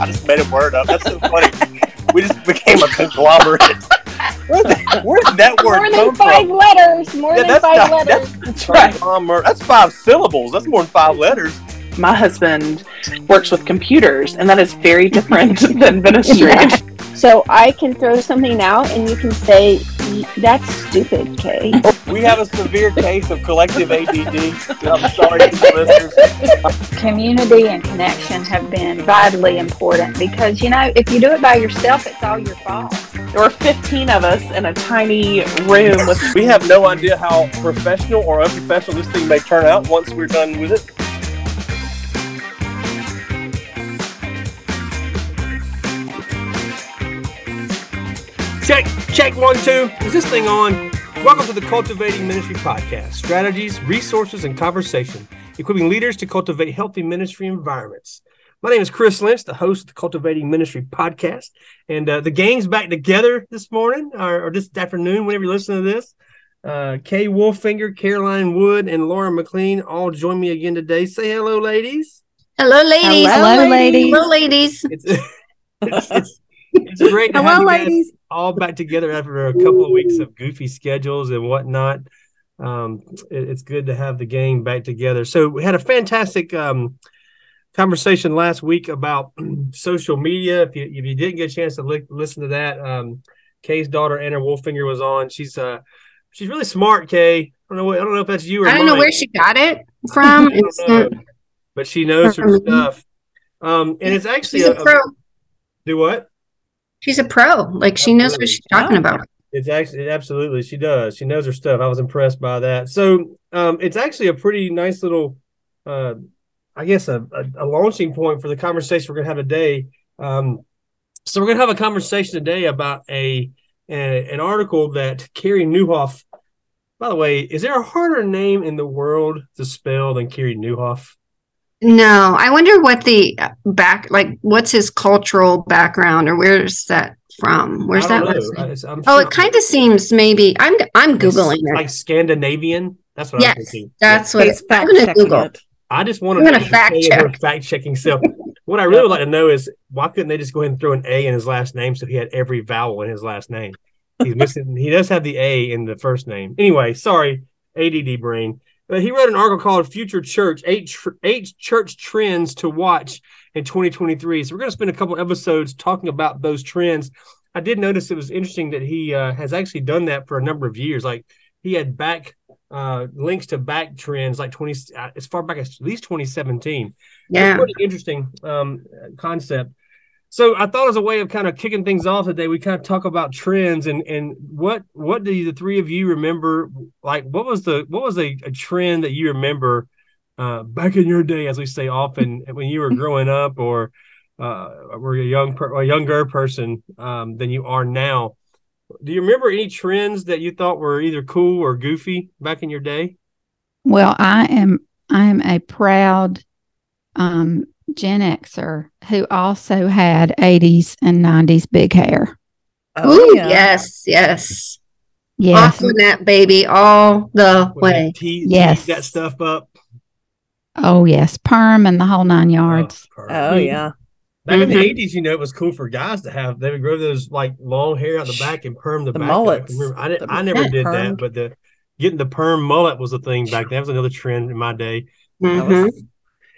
I just made a word up. That's so funny. we just became a conglomerate. Where, the, where did that word More than five from? letters. More Yeah, than five not, letters. that's, conglomerate. that's five syllables. That's more than five letters. My husband works with computers, and that is very different than ministry. So I can throw something out, and you can say, "That's stupid, Kay." We have a severe case of collective ADD. I'm sorry, listeners. community and connection have been vitally important because you know if you do it by yourself it's all your fault There were 15 of us in a tiny room with We have no idea how professional or unprofessional this thing may turn out once we're done with it. Check, check one, two. Is this thing on? Welcome to the Cultivating Ministry Podcast strategies, resources, and conversation, equipping leaders to cultivate healthy ministry environments. My name is Chris Lynch, the host of the Cultivating Ministry Podcast. And uh, the gang's back together this morning or, or this afternoon, whenever you listen to this. Uh, Kay Wolfinger, Caroline Wood, and Laura McLean all join me again today. Say hello, ladies. Hello, ladies. Hello, ladies. Hello, ladies. It's it's, it's, it's great Hello, ladies. all back together after a couple of weeks of goofy schedules and whatnot. Um, it- it's good to have the gang back together. So we had a fantastic um, conversation last week about social media. If you if you didn't get a chance to li- listen to that, um, Kay's daughter Anna Wolfinger was on. She's uh she's really smart. Kay, I don't know. what- I don't know if that's you or I don't know where she got it from. Know, not, but she knows her stuff. Um, and it's actually a pro. do what? She's a pro. Like she knows what she's talking about. It's actually absolutely she does. She knows her stuff. I was impressed by that. So um, it's actually a pretty nice little, uh, I guess a, a, a launching point for the conversation we're gonna have today. Um, so we're gonna have a conversation today about a, a an article that Carey Nieuwhof. By the way, is there a harder name in the world to spell than Carey Nieuwhof? No, I wonder what the uh, back, like, what's his cultural background or where's that from? Where's that? don't know. website? It's- I'm Oh, sure it kind of seems maybe. I'm I'm googling it. like Scandinavian. That's what I'm Yes, thinking. that's what Kay's I'm gonna Google. it. I just want I'm to gonna fact check. fact checking self. what I really would like to know is why couldn't they just go ahead and throw an A in his last name so he had every vowel in his last name? He's missing. he does have the A in the first name. Anyway, sorry, ADD brain. But he wrote an article called "Future Church: Eight tr- Eight Church Trends to Watch in 2023." So we're going to spend a couple episodes talking about those trends. I did notice it was interesting that he uh, has actually done that for a number of years. Like he had back uh, links to back trends like 20 uh, as far back as at least 2017. Yeah. It's pretty interesting um, concept. So I thought as a way of kind of kicking things off today, we kind of talk about trends and and what what do the three of you remember? Like what was the what was a, a trend that you remember uh, back in your day, as we say often, when you were growing up or uh, were a young per- a younger person um, than you are now? Do you remember any trends that you thought were either cool or goofy back in your day? well i am i am a proud um gen xer who also had 80s and 90s big hair Ooh, yes, yes. yes Off with that baby all the When way. they tease, Yes. tease that stuff up. oh yes perm and the whole nine yards Oh, Oh yeah. Back in the Mhm. eighties, you know, it was cool for guys to have. They would grow those like long hair out the back and perm the, The back. mullets. I, remember, I, didn't, The I never did that, but the getting the perm mullet was a thing back then. That was another trend in my day. Mhm.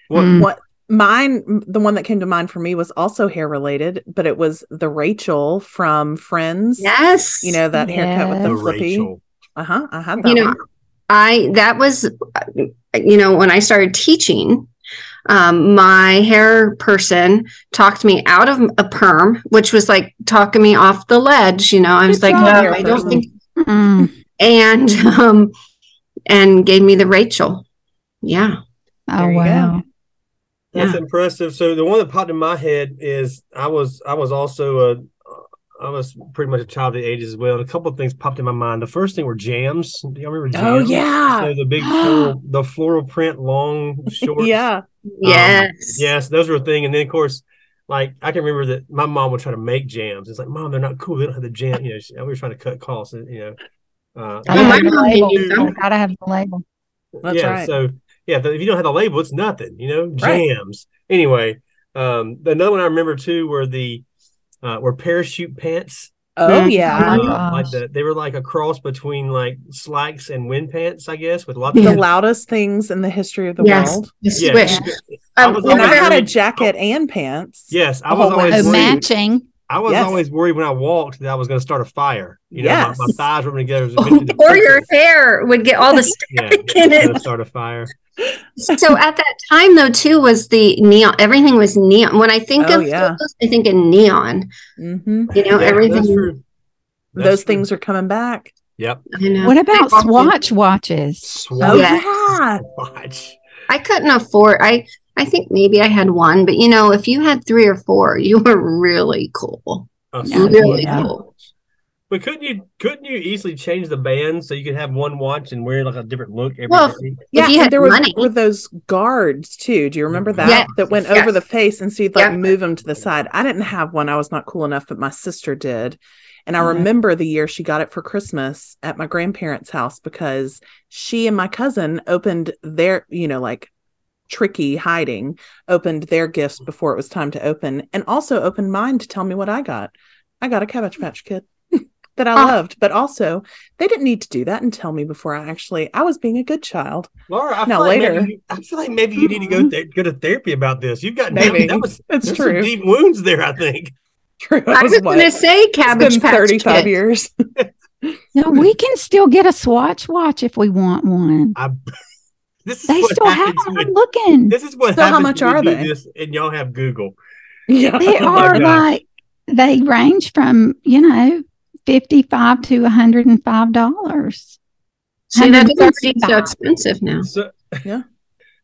What? Mm. What mine the one that came to mind for me was also hair related, but it was the Rachel from Friends. Yes. You know that haircut with The the flippy. Rachel. Uh-huh. I had that you know one. i that was you know when i started teaching um, my hair person talked me out of a perm which was like talking me off the ledge you know i was Good like no hair i don't think Mm. and um and gave me the rachel yeah oh wow go. Wow That's Yeah. impressive. So the one that popped in my head is I was I was also a I was pretty much a child of the eighties as well. And a couple of things popped in my mind. The first thing were jams. Do you remember jams? Oh yeah. So the big floral, the floral print long shorts. yeah. yes Yes, those were a thing. And then of course, like I can remember that my mom would try to make jams. It's like, mom, they're not cool. They don't have the jam. You know, she, we were trying to cut costs. You know. Uh, Gotta Oh, my have the mom label. Gotta have the label. That's yeah. right. So yeah, if you don't have the label, it's nothing. You know, Right. jams. Anyway, Um, another one I remember too were the uh, were parachute pants. Oh Mhm. yeah. Oh, my like the, they were like a cross between like slacks and wind pants, I guess, with lots the of the loudest things in the history of the Yes. world. The Yeah. swish. I Um, was And I had a worried- jacket and pants. Yes, I A was whole always bunch. Oh, worried. matching. I was Yes. always worried when I walked that I was going to start a fire. You know, my, my thighs were going to get eventually the or your hair would get all the yeah, stick in it. start a fire. So at that time, though, too, was the neon. Everything was neon. When I think Oh, of yeah. photos, I think in neon. hmm You know, Yeah, everything. That's true. That's Those true. things are coming back. Yep. I know. What about Swatch watches? Oh Swatch. Yeah. yeah. Watch. I couldn't afford. I I think maybe I had one, but you know, if you had three or four, you were really cool. A Yeah, really yeah. cool. But couldn't you couldn't you easily change the band so you could have one watch and wear like a different look every day? Well, Yeah, if you and had there were, money, were those guards too. Do you remember that? Yes, That went yes. over the face, and so you'd like Yeah. move them to the side. I didn't have one. I was not cool enough, but my sister did. And I mm-hmm. remember the year she got it for Christmas at my grandparents' house because she and my cousin opened their, you know, like tricky hiding, opened their gifts mm-hmm. before it was time to open, and also opened mine to tell me what I got. I got a Cabbage mm-hmm. Patch Kid that I Ah. loved, but also they didn't need to do that and tell me before I actually I was being a good child. Laura, I Now, feel like maybe later- I feel like maybe you need to go mm-hmm. th- go to therapy about this. You've got Maybe. that was It's true. some deep wounds there. I think. True. I was going to say It's Cabbage been Patch 35 Kid. years. No, we can still get a Swatch watch if we want one. I this is They what still have happens them. I'm looking. this is what So how much are they? This and y'all have Google. yeah. They Oh are gosh. like they range from you know fifty five to one hundred and five dollars. See, that's already so $165. expensive now. So Yeah.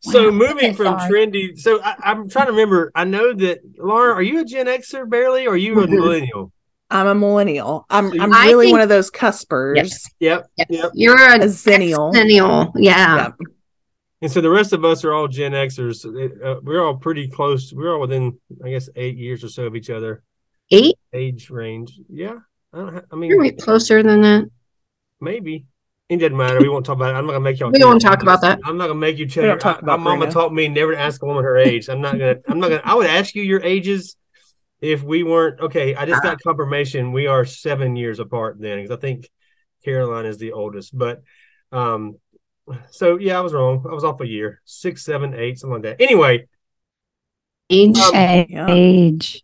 So Wow. moving from sorry. trendy, so I, I'm trying to remember. I know that Laura, are you a Gen Xer barely, or are you a Mhm. millennial? I'm a millennial. I'm So I'm really think- one of those cuspers. Yes. Yep, Yes. yep. You're a, A zennial. Zennial. Yeah. Yep. And so the rest of us are all Gen Xers. Uh, we're all pretty close. We're all within, I guess, eight years or so of each other Eight. age range. Yeah, I, don't ha- I mean, You're way closer than that. maybe. It doesn't matter. We won't talk about it. I'm not gonna make y'all. We tell won't talk about that. I'm not gonna make you tell your. talk I- my about mama Bruno. taught me never to ask a woman her age. I'm not gonna. I'm not gonna. I would ask you your ages if we weren't okay. I just got confirmation we are seven years apart then because I think Caroline is the oldest. But um, so yeah, I was wrong. I was off a year, six, seven, eight, something like that. Anyway, Age. Um, Age.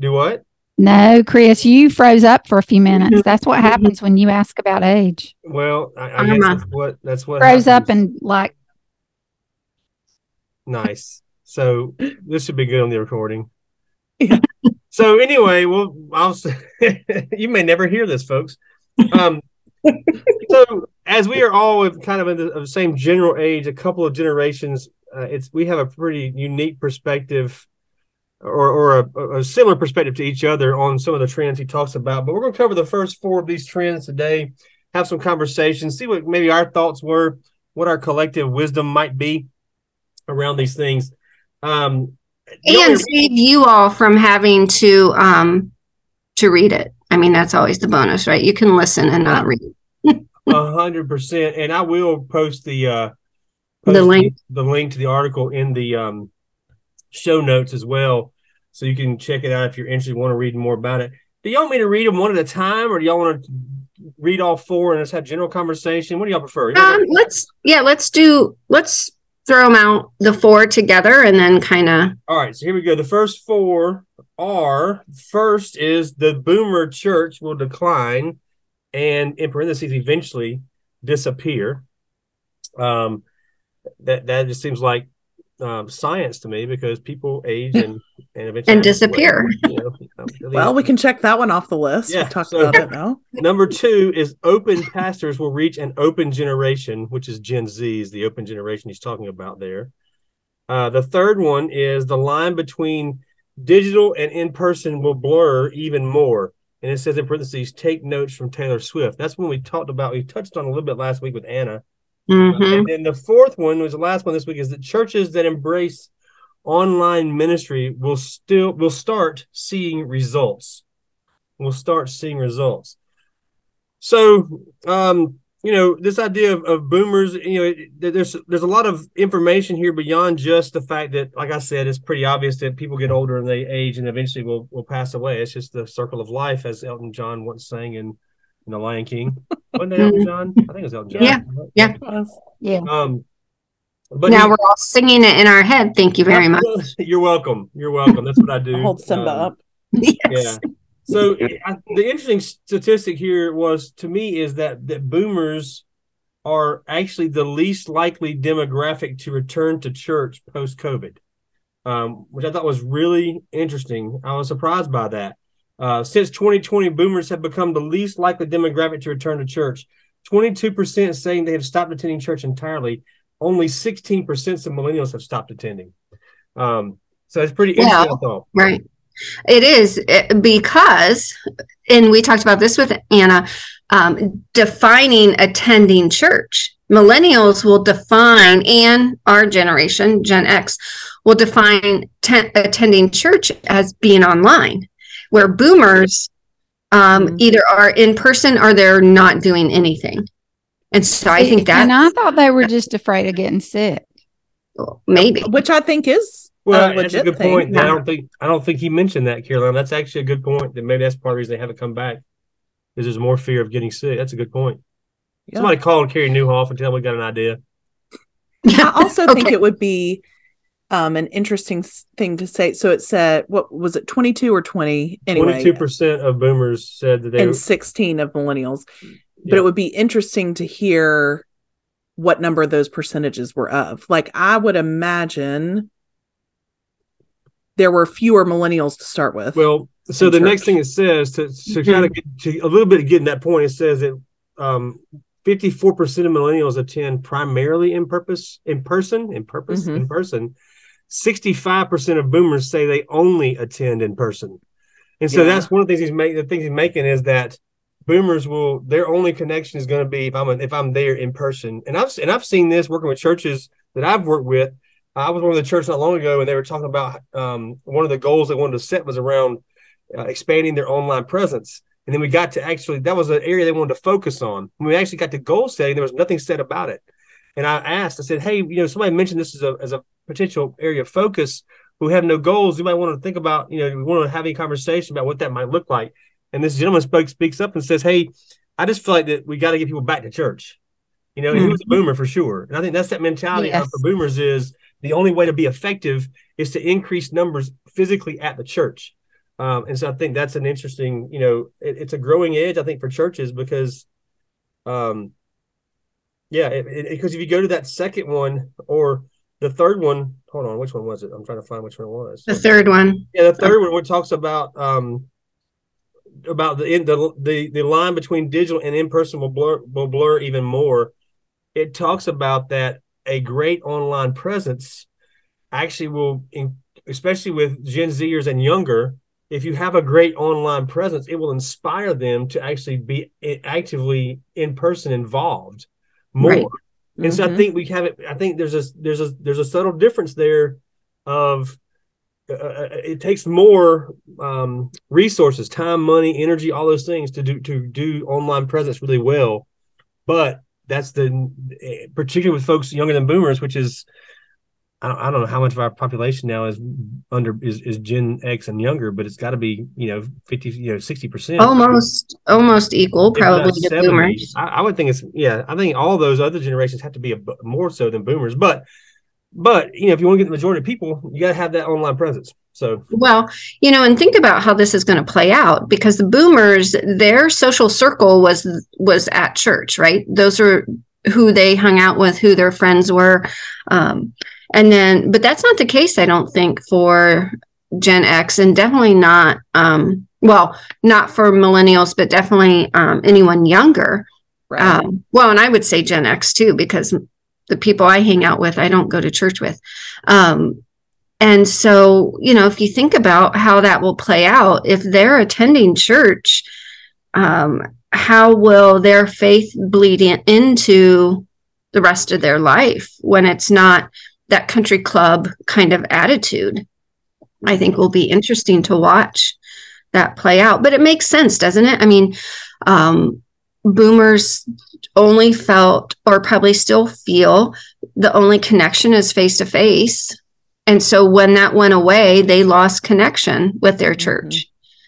do what? No, Chris, you froze up for a few minutes. That's what Mhm. happens when you ask about age. Well, I, I I'm guess that's what that's what Froze up and like Nice. So this should be good on the recording. Yeah. So anyway, well, I'll you may never hear this, folks. Um, so as we are all kind of in the, of the same general age, a couple of generations, uh, it's we have a pretty unique perspective, or or a, a similar perspective to each other on some of the trends he talks about. But we're going to cover the first four of these trends today, have some conversations, see what maybe our thoughts were, what our collective wisdom might be around these things. Um, and save you all from having to um to read it. I mean, that's always the bonus, right? You can listen and not read. A hundred percent, and I will post the uh, The link. the link to the article in the um, show notes as well, so you can check it out if you're interested. Want to read more about it? Do y'all want me to read them one at a time, or do y'all want to read all four and just have general conversation? What do y'all prefer? Um, let's yeah, let's do let's throw them out the four together and then kind of All right, so here we go. The first four are first is the boomer church will decline and in parentheses eventually disappear. Um that that just seems like um, science to me because people age and and eventually And disappear. You know, Well, we can check that one off the list. Yeah, we talked so- about it now. Number two is open pastors will reach an open generation, which is Gen Z, is the open generation he's talking about there. Uh, the third one is the line between digital and in person will blur even more. And it says in parentheses, take notes from Taylor Swift. That's when we talked about, we touched on a little bit last week with Anna. Mhm. And then the fourth one was the last one this week is that churches that embrace online ministry will still will start seeing results. We'll start seeing results. So um you know, this idea of, of boomers, you know, it, there's there's a lot of information here beyond just the fact that, like I said, it's pretty obvious that people get older and they age and eventually will will pass away. It's just the circle of life, as Elton John once sang in, in The Lion King. Wasn't that Elton John? I think it was Elton John. Yeah. Yeah. Yeah. Um, but now he- we're all singing it in our head. Thank you very much. You're welcome. You're welcome. That's what I do. Hold Simba Um, up. yes. yeah. So I, the interesting statistic here was to me is that that boomers are actually the least likely demographic to return to church post COVID, um, which I thought was really interesting. I was surprised by that. Uh, since 2020, boomers have become the least likely demographic to return to church. 22% saying they have stopped attending church entirely. Only 16% of millennials have stopped attending. Um, so it's pretty interesting. I thought. Right. It is eh, because, and we talked about this with Anna, um, defining attending church. Millennials will define, and our generation, Gen X, will define te- attending church as being online, where boomers um, Mhm. either are in person or they're not doing anything. And so I think that and I thought they were just afraid of getting sick. maybe. Which I think is Well, a that's a good thing. point. I don't think I don't think he mentioned that, Caroline. That's actually a good point. That maybe that's part of the reason they haven't come back. Is there's more fear of getting sick. That's a good point. Yeah. Somebody call Carey Nieuwhof and tell them we got an idea. I also think it would be um an interesting thing to say. So it said what was it 22 or 20 anyway Twenty-two percent of boomers said that they. and 16 of millennials. But it would be interesting to hear what number those percentages were of. Like I would imagine there were fewer millennials to start with. Well, so the next thing it says to, to Mm-hmm. kind of get to a little bit of getting that point, it says that um, 54% of millennials attend primarily in purpose, in person, in purpose, Mhm. in person. 65% of boomers say they only attend in person. And so Yeah. that's one of the things he's making. The things he's making is that boomers will their only connection is going to be if I'm if I'm there in person. And I've and I've seen this working with churches that I've worked with. I was one of the church not long ago, and they were talking about um, one of the goals they wanted to set was around uh, expanding their online presence. And then we got to actually that was an area they wanted to focus on. When we actually got to goal setting, there was nothing said about it. And I asked, I said, "Hey, you know, somebody mentioned this as a as a potential area of focus. Who have no goals? You might want to think about, you know, we want to have a conversation about what that might look like." And this gentleman spoke speaks up and says, "Hey, I just feel like that we got to get people back to church." You know, and he was a boomer for sure, and I think that's that mentality Yes. of the boomers is the only way to be effective is to increase numbers physically at the church. Um, and so I think that's an interesting, you know, it, it's a growing edge, I think, for churches because, um, yeah, because if you go to that second one or the third one, hold on, which one was it? I'm trying to find which one it was. The third one. Yeah, the third one, which talks about um about the in the the the line between digital and in person will blur will blur even more. It talks about that a great online presence actually will, especially with Gen Zers and younger, if you have a great online presence, it will inspire them to actually be actively in person involved more. Right. And so I Mhm. think we have it. I think there's a there's a there's a subtle difference there of uh, uh, it takes more um, resources, time, money, energy, all those things to do to do online presence really well. But that's the eh, particularly with folks younger than boomers, which is I don't, I don't know how much of our population now is under is, is Gen X and younger, but it's got to be you know fifty you know sixty percent Almost almost equal, probably to 70. boomers. I, I would think it's yeah. I think all those other generations have to be a, more so than boomers, but but you know if you want to get the majority of people, you got to have that online presence. So Well, you know, and think about how this is going to play out because the boomers, their social circle was was at church, right? Those are who they hung out with, who their friends were. Um, and then, but that's not the case, I don't think, for Gen X, and definitely not. Um, well, not for millennials, but definitely um, anyone younger. Right. Um, well, and I would say Gen X too, because the people I hang out with, I don't go to church with. Um, and so, you know, if you think about how that will play out, if they're attending church, um, how will their faith bleed in, into the rest of their life when it's not that country club kind of attitude? I think will be interesting to watch that play out. But it makes sense, doesn't it? I mean, um, boomers only felt or probably still feel the only connection is face to face. And so when that went away, they lost connection with their Mhm. church.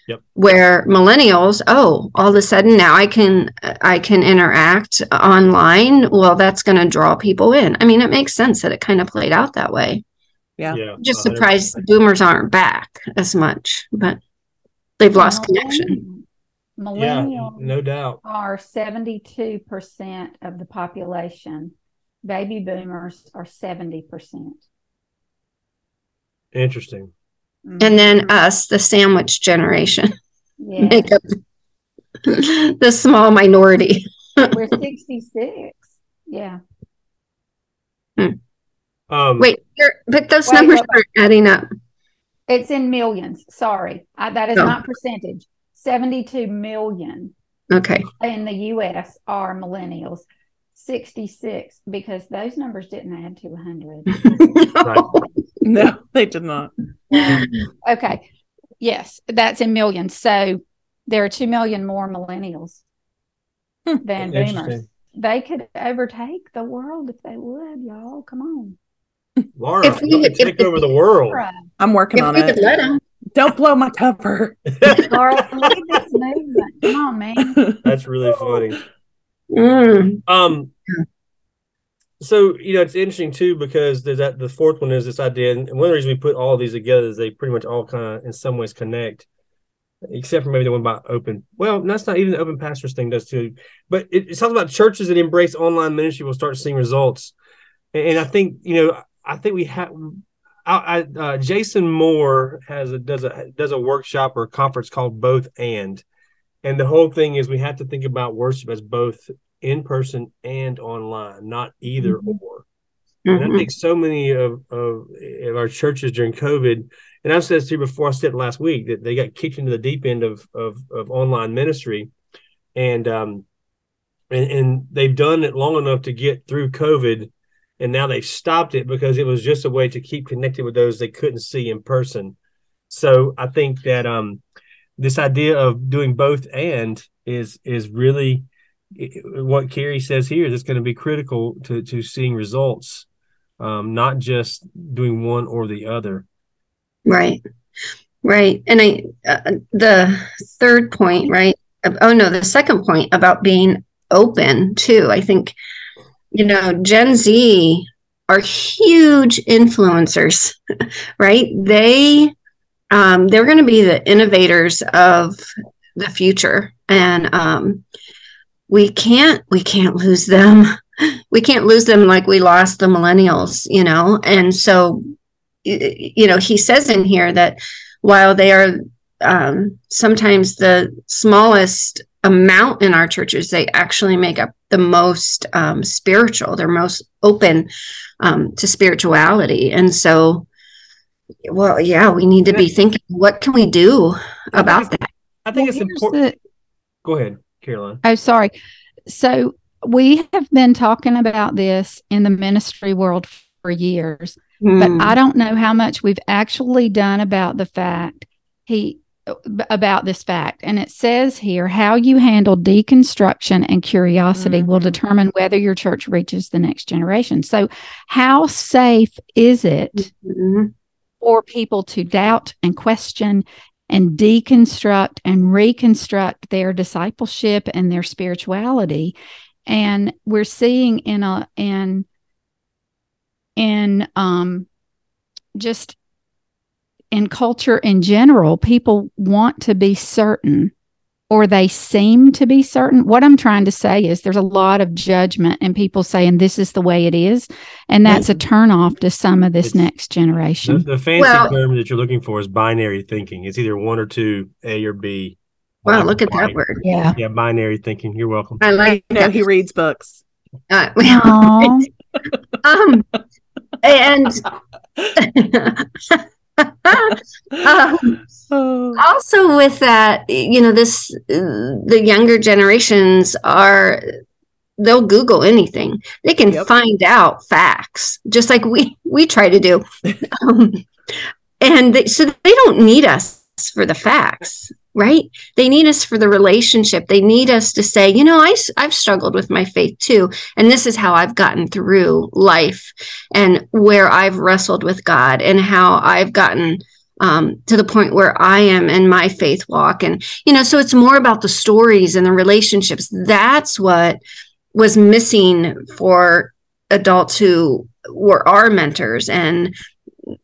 Yep. Where millennials, oh, all of a sudden now I can I can interact online. Well, that's going to draw people in. I mean, it makes sense that it kind of played out that way. Yeah. Just 100%. surprised boomers aren't back as much, but they've lost connection. Yeah, Millennials no doubt. are 72% of the population. Baby boomers are 70%. Interesting. And then us, the sandwich generation, yeah, make up the small minority. we're 66. Yeah. Um, Wait, you're- but those Wait, numbers wait, aren't adding up. It's in millions. Sorry. I, that is No. not percentage. 72 million Okay. in the US are millennials. 66 because those numbers didn't add to 100. Right. No, they did not. okay. Yes, that's in millions. So there are 2 million more millennials than boomers. They could overtake the world if they would, y'all. Come on. Laura, If we you would- can take if- over the world. Laura, I'm working If on we it. could let them. Don't blow my cover. Laura, lead this movement. Come on, man. That's really funny. Mm. Um, so you know it's interesting too because there's that the fourth one is this idea, and one of the reasons we put all these together is they pretty much all kind of in some ways connect, except for maybe the one about open. Well, that's not even the open pastors thing does too, but it, it talks about churches that embrace online ministry will start seeing results, and, and I think you know I think we have. I, uh, Jason Moore has a does a does a workshop or conference called Both and, and the whole thing is we have to think about worship as both in person and online, not either or. And I Mhm. think so many of, of, of our churches during COVID, and I've said this to you before, I said it last week that they got kicked into the deep end of of, of online ministry, and um, and, and they've done it long enough to get through COVID, and now they've stopped it because it was just a way to keep connected with those they couldn't see in person. So I think that um, this idea of doing both and is is really what Carey says here. That's going to be critical to to seeing results, um, not just doing one or the other. Right. Right. And I, uh, the third point, right? uh, Oh, no, the second point about being open too. I think, you know, Gen Z are huge influencers, right? They, um, they're going to be the innovators of the future. And, um, we can't, we can't lose them. We can't lose them like we lost the millennials, you know? And so, you know, he says in here that while they are um, sometimes the smallest amount in our churches, they actually make up the most um, spiritual. They're most open um, to spirituality, and so, well, yeah, we need to be thinking, what can we do about that? I think Well, it's here's important. the- Go ahead, Caroline. Oh, sorry. So we have been talking about this in the ministry world for years, but Hmm. I don't know how much we've actually done about the fact he about this fact. And it says here how you handle deconstruction and curiosity will Mhm. determine whether your church reaches the next generation. So, how safe is it Mhm. For people to doubt and question and deconstruct and reconstruct their discipleship and their spirituality. And we're seeing in a in in um just in culture in general people want to be certain or they seem to be certain what i'm trying to say is there's a lot of judgment and people saying this is the way it is and that's a turnoff to some of this It's- next generation the fancy Well- term that you're looking for is binary thinking. It's either one or two, A or B. Wow, black look or at that word. yeah Yeah, binary thinking. You're welcome. I like No, that. he reads books. Uh, Aw. um, and um, Oh. also with that you know this the younger generations are they'll google anything they can Yep. find out facts just like we we try to do um, and they, so they don't need us for the facts right? They need us for the relationship. They need us to say, you know, I, I've struggled with my faith too. And this is how I've gotten through life and where I've wrestled with God and how I've gotten um, to the point where I am in my faith walk. And, you know, so it's more about the stories and the relationships. That's what was missing for adults who were our mentors and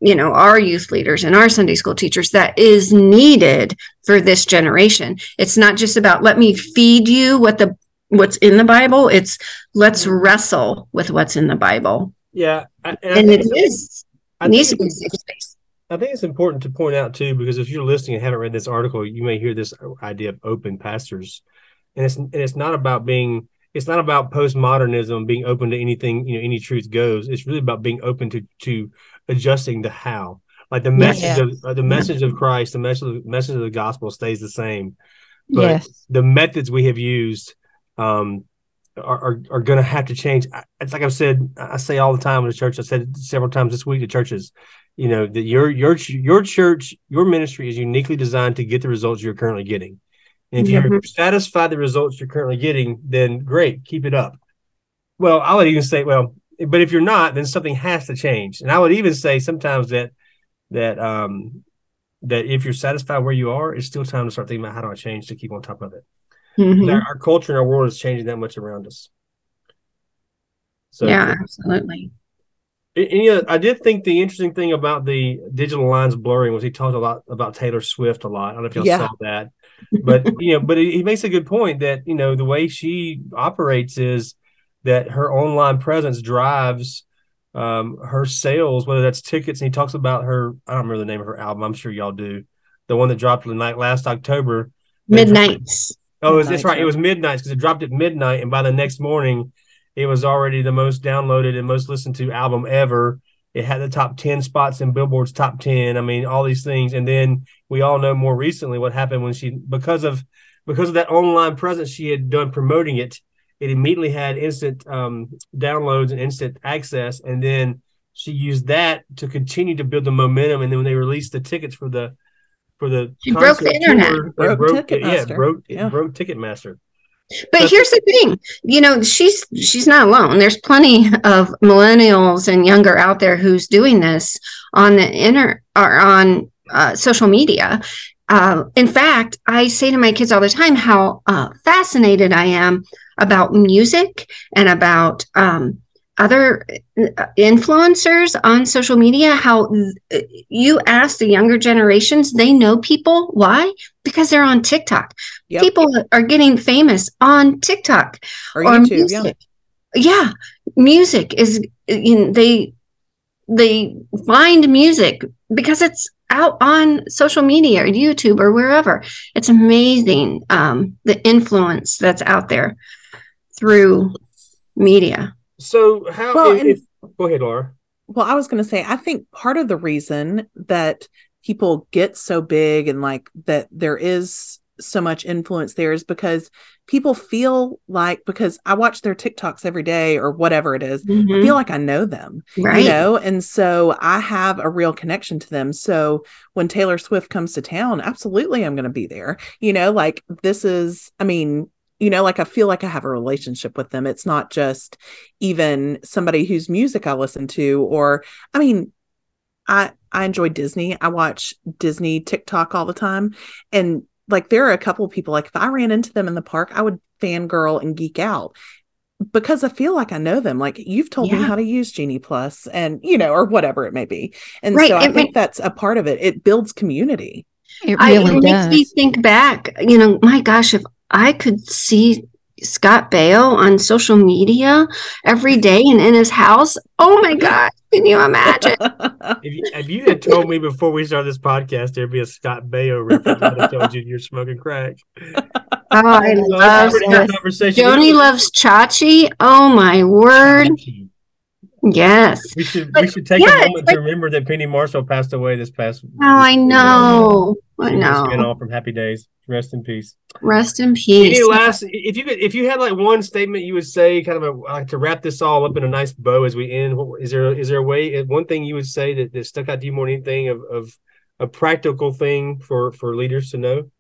you know our youth leaders and our sunday school teachers that is needed for this generation. It's not just about let me feed you what the what's in the bible. It's let's wrestle with what's in the bible. Yeah and, and it is. I needs to be safe space. I think it's important to point out too, because if you're listening and haven't read this article, you may hear this idea of open pastors, and it's and it's not about being it's not about postmodernism being open to anything you know any truth goes. It's really about being open to to adjusting the how. Like the message yeah. of uh, the message of Christ, the message message of the gospel stays the same, but yes. the methods we have used um, are are, are going to have to change. It's like I've said, I say all the time in the church. I said several times this week to churches. You know that your your your church, your ministry is uniquely designed to get the results you're currently getting. And if mm-hmm. you're satisfied the results you're currently getting, then great, keep it up. Well, I would even say, well, but if you're not, then something has to change. And I would even say sometimes that that um that if you're satisfied where you are, it's still time to start thinking about how do I change to keep on top of it. Mm-hmm. Our, our, culture and our world is changing that much around us. So yeah, absolutely. And, I did think the interesting thing about the digital lines blurring was he talked a lot about Taylor Swift a lot. I don't know if y'all yeah. saw that, but you know, but he makes a good point that you know the way she operates is that her online presence drives um, her sales, whether that's tickets. And he talks about her. I don't remember the name of her album. I'm sure y'all do. The one that dropped the night last October. Midnights. Oh, it's, it's right. It was midnight because it dropped at midnight, and by the next morning, it was already the most downloaded and most listened to album ever. It had the top ten spots in Billboard's top ten. I mean, all these things, and then we all know more recently what happened when she because of because of that online presence she had done promoting it it immediately had instant um, downloads and instant access. And then she used that to continue to build the momentum. And then when they released the tickets for the for the she broke the internet. tour, broke, broke it, yeah broke yeah. broke ticketmaster. But so, here's the thing. You know she's she's not alone. There's plenty of millennials and younger out there who's doing this on the inner or on uh, social media. Uh, in fact, I say to my kids all the time how uh, fascinated I am about music and about um, other uh, influencers on social media how you ask the younger generations they know people why because they're on tiktok yep. people are getting famous on tiktok or, or YouTube, music. Yeah. yeah music is you know, they they find music because it's out on social media or youtube or wherever it's amazing um, the influence that's out there through media. So how? Well, if, if, go ahead, Laura. Well, I was going to say, I think part of the reason that people get so big and like that there is so much influence there is because people feel like because I watch their TikToks every day or whatever it is, mm-hmm. I feel like I know them, right. you know, and so I have a real connection to them. So when Taylor Swift comes to town, absolutely, I'm going to be there. You know, like this is, I mean, you know like i feel like i have a relationship with them it's not just even somebody whose music i listen to or i mean i i enjoy disney i watch disney tiktok all the time and like there are a couple of people like if i ran into them in the park i would fangirl and geek out because I feel like I know them. Like you've told yeah. me how to use Genie Plus and you know, or whatever it may be. And right. so I it think that's a part of it. It builds community. It really I, it does. makes me think back, you know, my gosh, if I could see Scott Baio on social media every day and in his house. Oh my God. Can you imagine? if, you, if you had told me before we started this podcast there'd be a Scott Baio reference, I'd have told you you're smoking crack. Oh, I love conversation. Joanie loves Chachi. Oh my word. Chachi. Yes. We should but, we should take yeah, a moment like, to remember that Penny Marshall passed away this past Oh, I know. I know. Spin from Happy Days. Rest in peace. Rest in peace. Any last if you could if you had like one statement you would say kind of a like to wrap this all up in a nice bow as we end, what, is there is there a way one thing you would say that, that stuck out to you more than anything of, of a practical thing for for leaders to know?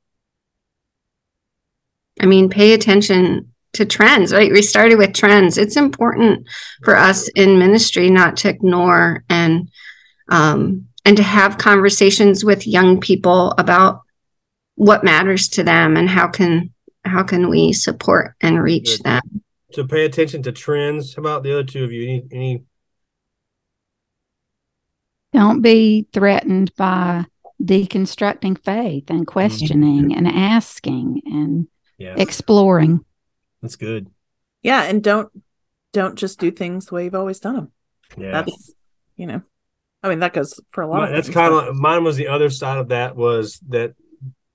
I mean, pay attention to trends, right? We started with trends. It's important for us in ministry not to ignore and um, and to have conversations with young people about what matters to them and how can how can we support and reach Good. them. To pay attention to trends. How about the other two of you? Any any Don't be threatened by deconstructing faith and questioning and asking and yeah. exploring. That's good. Yeah, and don't don't just do things the way you've always done them. Yeah. That's you know, I mean that goes for a lot. Mi- of that's kind but- of mine was the other side of that was that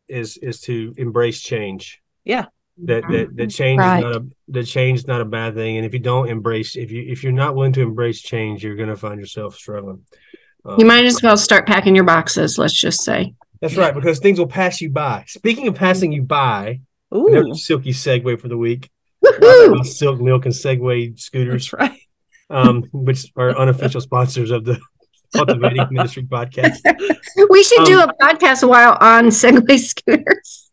is is to embrace change Yeah. that that that change Right. is not a that change is not a bad thing and if you don't embrace if you if you're not willing to embrace change you're going to find yourself struggling Um, You might as well start packing your boxes, let's just say. that's right because things will pass you by speaking of passing you by Ooh, silky segue for the week Woohoo! silk milk and segway scooters that's right. um which are unofficial sponsors of the cultivating ministry podcast We should do Um, a podcast while on Segway scooters.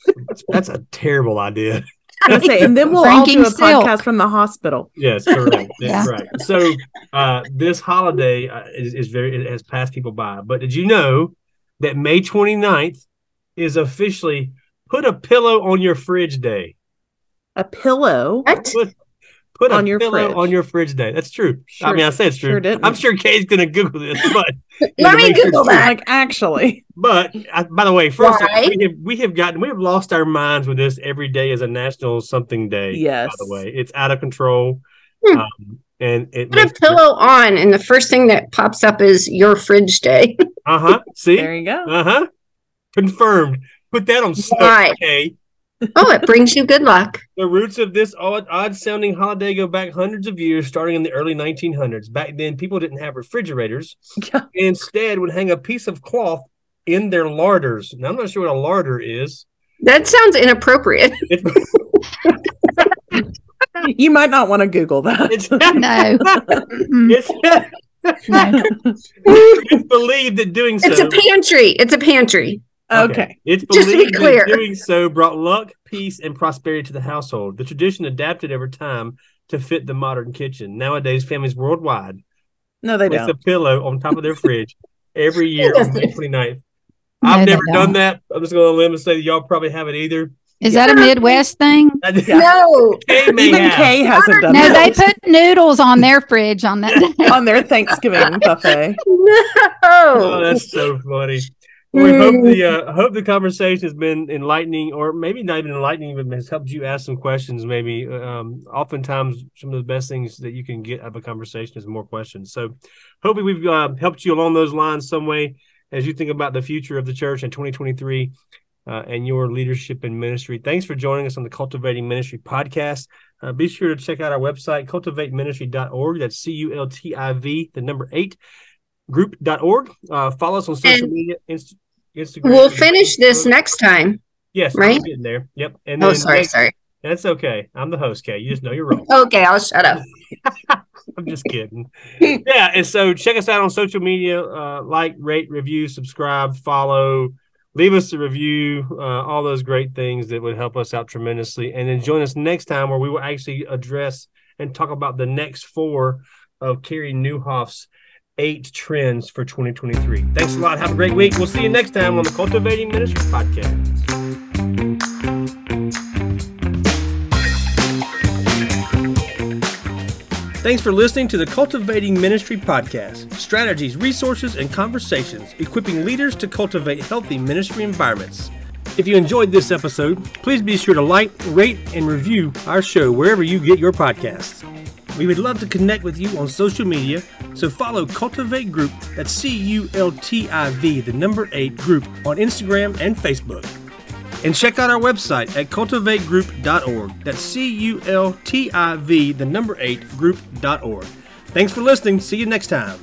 that's a terrible idea I say, and then we'll all do a silk. podcast from the hospital. Yes, correct. Yeah. That's right. So uh, this holiday uh, is, is very it has passed people by. But did you know that May 29th is officially put a pillow on your fridge day? A pillow. What? Put put a On your pillow fridge. on your fridge day. That's true. I mean, I say it's true. sure. I'm sure Kay's going to Google this, but Let to me make sure Google it's that. Like actually, But uh, by the way, first off, Why? we have we have gotten we have lost our minds with this. Every day is a national something day. Yes. By the way, it's out of control. Hmm. Um, and it Put a makes pillow on, and the first thing that pops up is your fridge day. Uh huh. See. there you go. Uh huh. Confirmed. Put that on Why? okay. Oh, it brings you good luck. The roots of this odd, odd-sounding holiday go back hundreds of years, starting in the early 1900s. Back then, people didn't have refrigerators. Yeah. Instead, would hang a piece of cloth in their larders. Now, I'm not sure what a larder is. That sounds inappropriate. You might not want to Google that. it's, No. It's, no. it's believed that doing so. It's a pantry. It's a pantry. Okay. It's Just be believed that doing so brought luck, peace, and prosperity to the household. The tradition adapted over time to fit the modern kitchen. Nowadays, families worldwide No, they place don't. a pillow on top of their fridge every year on May 29th. No, I've they never done that. I'm just going to limb and say that y'all probably haven't either. Is that a Midwest thing? No. Kay Even have. Kay hasn't done No, they put noodles on their fridge on that on their Thanksgiving buffet. Oh, No. that's so funny. We hope Mm. the uh, hope the conversation has been enlightening, or maybe not even enlightening, but has helped you ask some questions. Maybe, um, oftentimes, some of the best things that you can get out of a conversation is more questions. So, hopefully, we've uh, helped you along those lines some way as you think about the future of the church in 2023 uh, and your leadership in ministry. Thanks for joining us on the Cultivating Ministry podcast. Uh, be sure to check out our website, cultivateministry.org. That's C U L T I V, the number eight, group.org. Uh, follow us on social And media, Inst- Instagram. We'll finish this next time. Yes, right? I'm getting there. Yep. And Oh, sorry, next- sorry. That's okay. I'm the host, Kay. You just know you're wrong. Okay, I'll shut up. I'm just kidding. yeah, and so check us out on social media. Uh, like, rate, review, subscribe, follow, leave us a review. Uh, all those great things that would help us out tremendously. And then join us next time where we will actually address and talk about the next four of Carey Nieuwhof's eight trends for 2023. Thanks a lot. Have a great week. We'll see you next time on the Cultivating Ministry podcast. Thanks for listening to the Cultivating Ministry podcast strategies, resources, and conversations equipping leaders to cultivate healthy ministry environments. If you enjoyed this episode, please be sure to like, rate, and review our show wherever you get your podcasts. We would love to connect with you on social media, so follow Cultivate Group, that's C U L T I V, the number 8 group, on Instagram and Facebook. And check out our website at cultivategroup.org. That's C U L T I V, the number 8 group.org. Thanks for listening. See you next time.